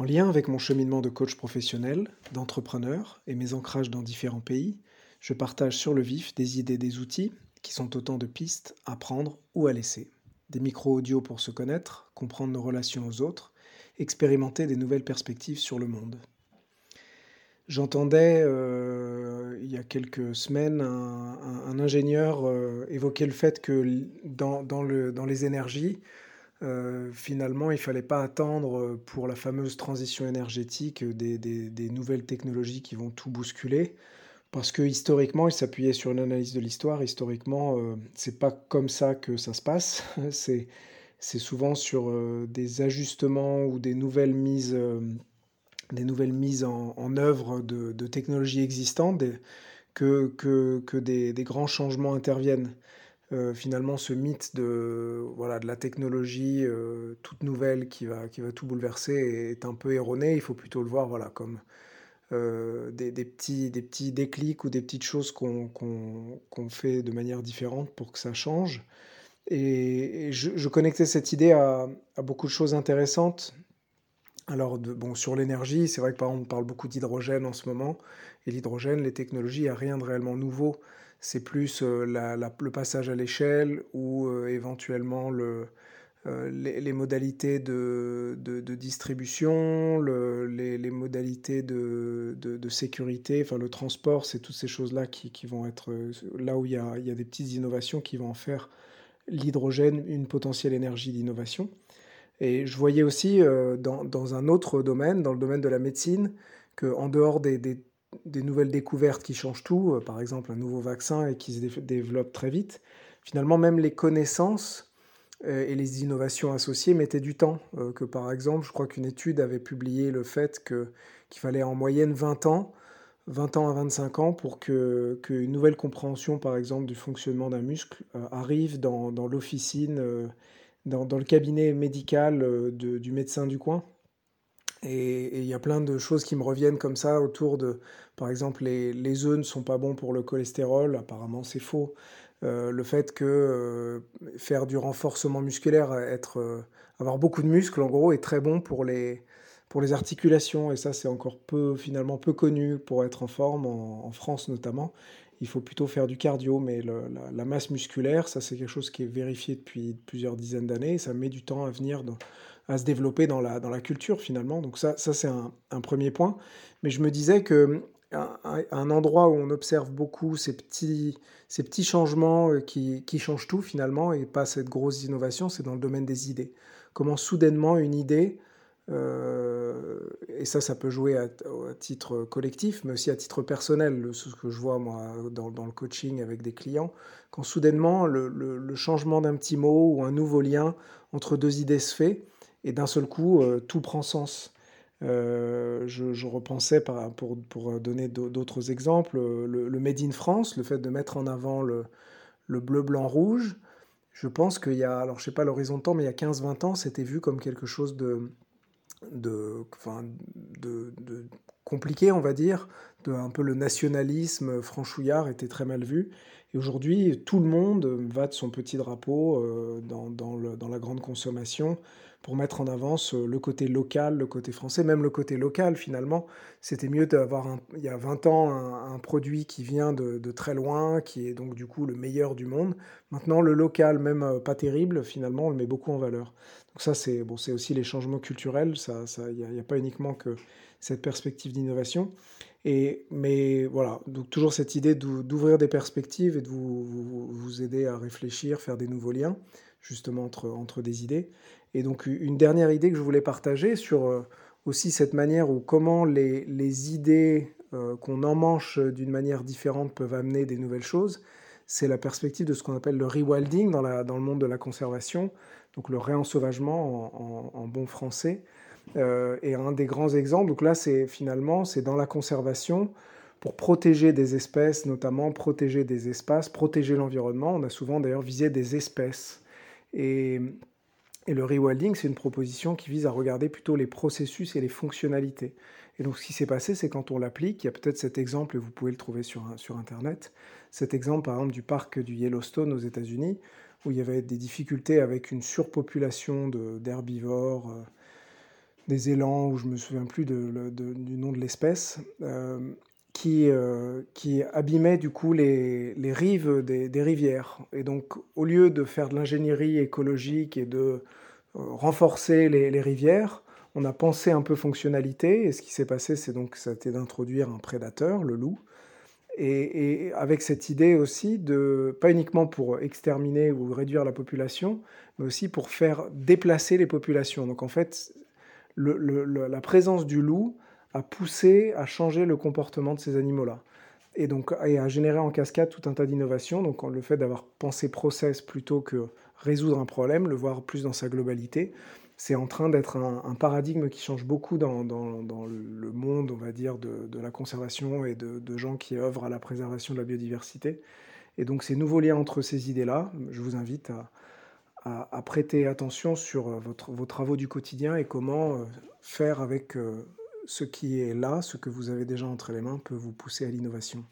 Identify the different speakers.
Speaker 1: En lien avec mon cheminement de coach professionnel, d'entrepreneur et mes ancrages dans différents pays, je partage sur le vif des idées, des outils qui sont autant de pistes à prendre ou à laisser. Des micro-audios pour se connaître, comprendre nos relations aux autres, expérimenter des nouvelles perspectives sur le monde. J'entendais euh, il y a quelques semaines un, ingénieur euh, évoquer le fait que dans, dans, le, dans les énergies, euh, finalement, il ne fallait pas attendre pour la fameuse transition énergétique des, des, nouvelles technologies qui vont tout bousculer. Parce que historiquement, il s'appuyait sur une analyse de l'histoire. Historiquement, euh, c'est pas comme ça que ça se passe. c'est, souvent sur des ajustements ou des nouvelles mises des nouvelles mises en, œuvre de, technologies existantes que des, grands changements interviennent. Euh, finalement, ce mythe de, voilà, de la technologie euh, toute nouvelle qui va, qui va tout bouleverser est un peu erroné. Il faut plutôt le voir voilà, comme euh, des, des, petits, des petits déclics ou des petites choses qu'on qu'on fait de manière différente pour que ça change. Et, je, connectais cette idée à, à, beaucoup de choses intéressantes alors, bon, sur l'énergie, c'est vrai que par exemple, on parle beaucoup d'hydrogène en ce moment. Et l'hydrogène, les technologies, il n'y a rien de réellement nouveau. C'est plus euh, le passage à l'échelle ou euh, éventuellement le, euh, les, modalités de, distribution, les, modalités de, sécurité, enfin le transport, c'est toutes ces choses-là qui, vont être là où il y, a, des petites innovations qui vont en faire l'hydrogène une potentielle énergie d'innovation. Et je voyais aussi dans, dans, un autre domaine, dans le domaine de la médecine, qu'en dehors des, des, des, nouvelles découvertes qui changent tout, euh, par exemple un nouveau vaccin et qui se développe très vite, finalement même les connaissances euh, et les innovations associées mettaient du temps. que par exemple, je crois qu'une étude avait publié le fait qu'il fallait en moyenne 20 ans 20 ans à 25 ans pour qu'une que nouvelle compréhension, par exemple, du fonctionnement d'un muscle arrive dans, dans l'officine dans, le cabinet médical euh, du médecin du coin. Et il y a plein de choses qui me reviennent comme ça autour de, par exemple, les, œufs ne sont pas bons pour le cholestérol, apparemment c'est faux. Euh, le fait que euh, faire du renforcement musculaire, être, avoir beaucoup de muscles en gros, est très bon pour les, pour les articulations. Et ça, c'est encore peu, finalement, peu connu pour être en forme, en France notamment il faut plutôt faire du cardio. Mais la, masse musculaire, ça c'est quelque chose qui est vérifié depuis plusieurs dizaines d'années. Ça met du temps à venir, à se développer dans la, dans la culture finalement. Donc ça, ça c'est un, premier point. Mais je me disais que un, endroit où on observe beaucoup ces petits, ces petits changements euh, qui, qui changent tout finalement et pas cette grosse innovation, c'est dans le domaine des idées. Comment soudainement une idée euh, et ça, ça peut jouer à, titre collectif, mais aussi à titre personnel. Ce que je vois moi dans, le coaching avec des clients, quand soudainement le, changement d'un petit mot ou un nouveau lien entre deux idées se fait, et d'un seul coup, euh, tout prend sens. Euh, je, repensais pour, pour donner d'autres exemples, le, Made in France, le fait de mettre en avant le, le bleu, blanc, rouge. Je pense qu'il y a, alors je sais pas l'horizon de temps, mais il y a 15-20 ans, c'était vu comme quelque chose de, de, enfin, de, compliqué, on va dire. De, un peu le nationalisme franchouillard était très mal vu. Et aujourd'hui, tout le monde va de son petit drapeau euh, dans, le, dans, la grande consommation pour mettre en avance le côté local, le côté français, même le côté local finalement. C'était mieux d'avoir, il y a 20 ans, un, produit qui vient de, très loin, qui est donc du coup le meilleur du monde. Maintenant, le local, même euh, pas terrible, finalement, on le met beaucoup en valeur. Donc ça, c'est bon, aussi les changements culturels. Ça, il n'y a, pas uniquement que cette perspective d'innovation. Et, mais voilà, donc toujours cette idée d'ouvrir des perspectives et de vous, vous, aider à réfléchir, faire des nouveaux liens, justement entre, entre des idées. Et donc une dernière idée que je voulais partager sur euh, aussi cette manière où comment les, les idées euh, qu'on emmanche d'une manière différente peuvent amener des nouvelles choses, c'est la perspective de ce qu'on appelle le rewilding dans, la, dans le monde de la conservation donc le réensauvagement en, bon français. Euh, et un des grands exemples, donc là c'est finalement c'est dans la conservation pour protéger des espèces, notamment protéger des espaces, protéger l'environnement. On a souvent d'ailleurs visé des espèces. Et, et le rewilding, c'est une proposition qui vise à regarder plutôt les processus et les fonctionnalités. Et donc ce qui s'est passé, c'est quand on l'applique, il y a peut-être cet exemple, et vous pouvez le trouver sur, sur Internet, cet exemple par exemple du parc du Yellowstone aux États-Unis, où il y avait des difficultés avec une surpopulation d'herbivores, des élans, ou je me souviens plus du nom de l'espèce, euh, qui, euh, abîmait du coup les, rives des, rivières. Et donc, au lieu de faire de l'ingénierie écologique et de renforcer les, rivières, on a pensé un peu fonctionnalité. Et ce qui s'est passé, c'est donc été d'introduire un prédateur, le loup. Et, avec cette idée aussi de, pas uniquement pour exterminer ou réduire la population, mais aussi pour faire déplacer les populations. Donc en fait, la présence du loup a poussé à changer le comportement de ces animaux-là. Et donc, et a généré en cascade tout un tas d'innovations. Donc, le fait d'avoir pensé process plutôt que résoudre un problème, le voir plus dans sa globalité, c'est en train d'être un, paradigme qui change beaucoup dans, le monde, on va dire, de, la conservation et de, gens qui œuvrent à la préservation de la biodiversité. Et donc, ces nouveaux liens entre ces idées-là, je vous invite à, à, prêter attention sur votre, vos travaux du quotidien et comment euh, faire avec euh, ce qui est là, ce que vous avez déjà entre les mains, peut vous pousser à l'innovation.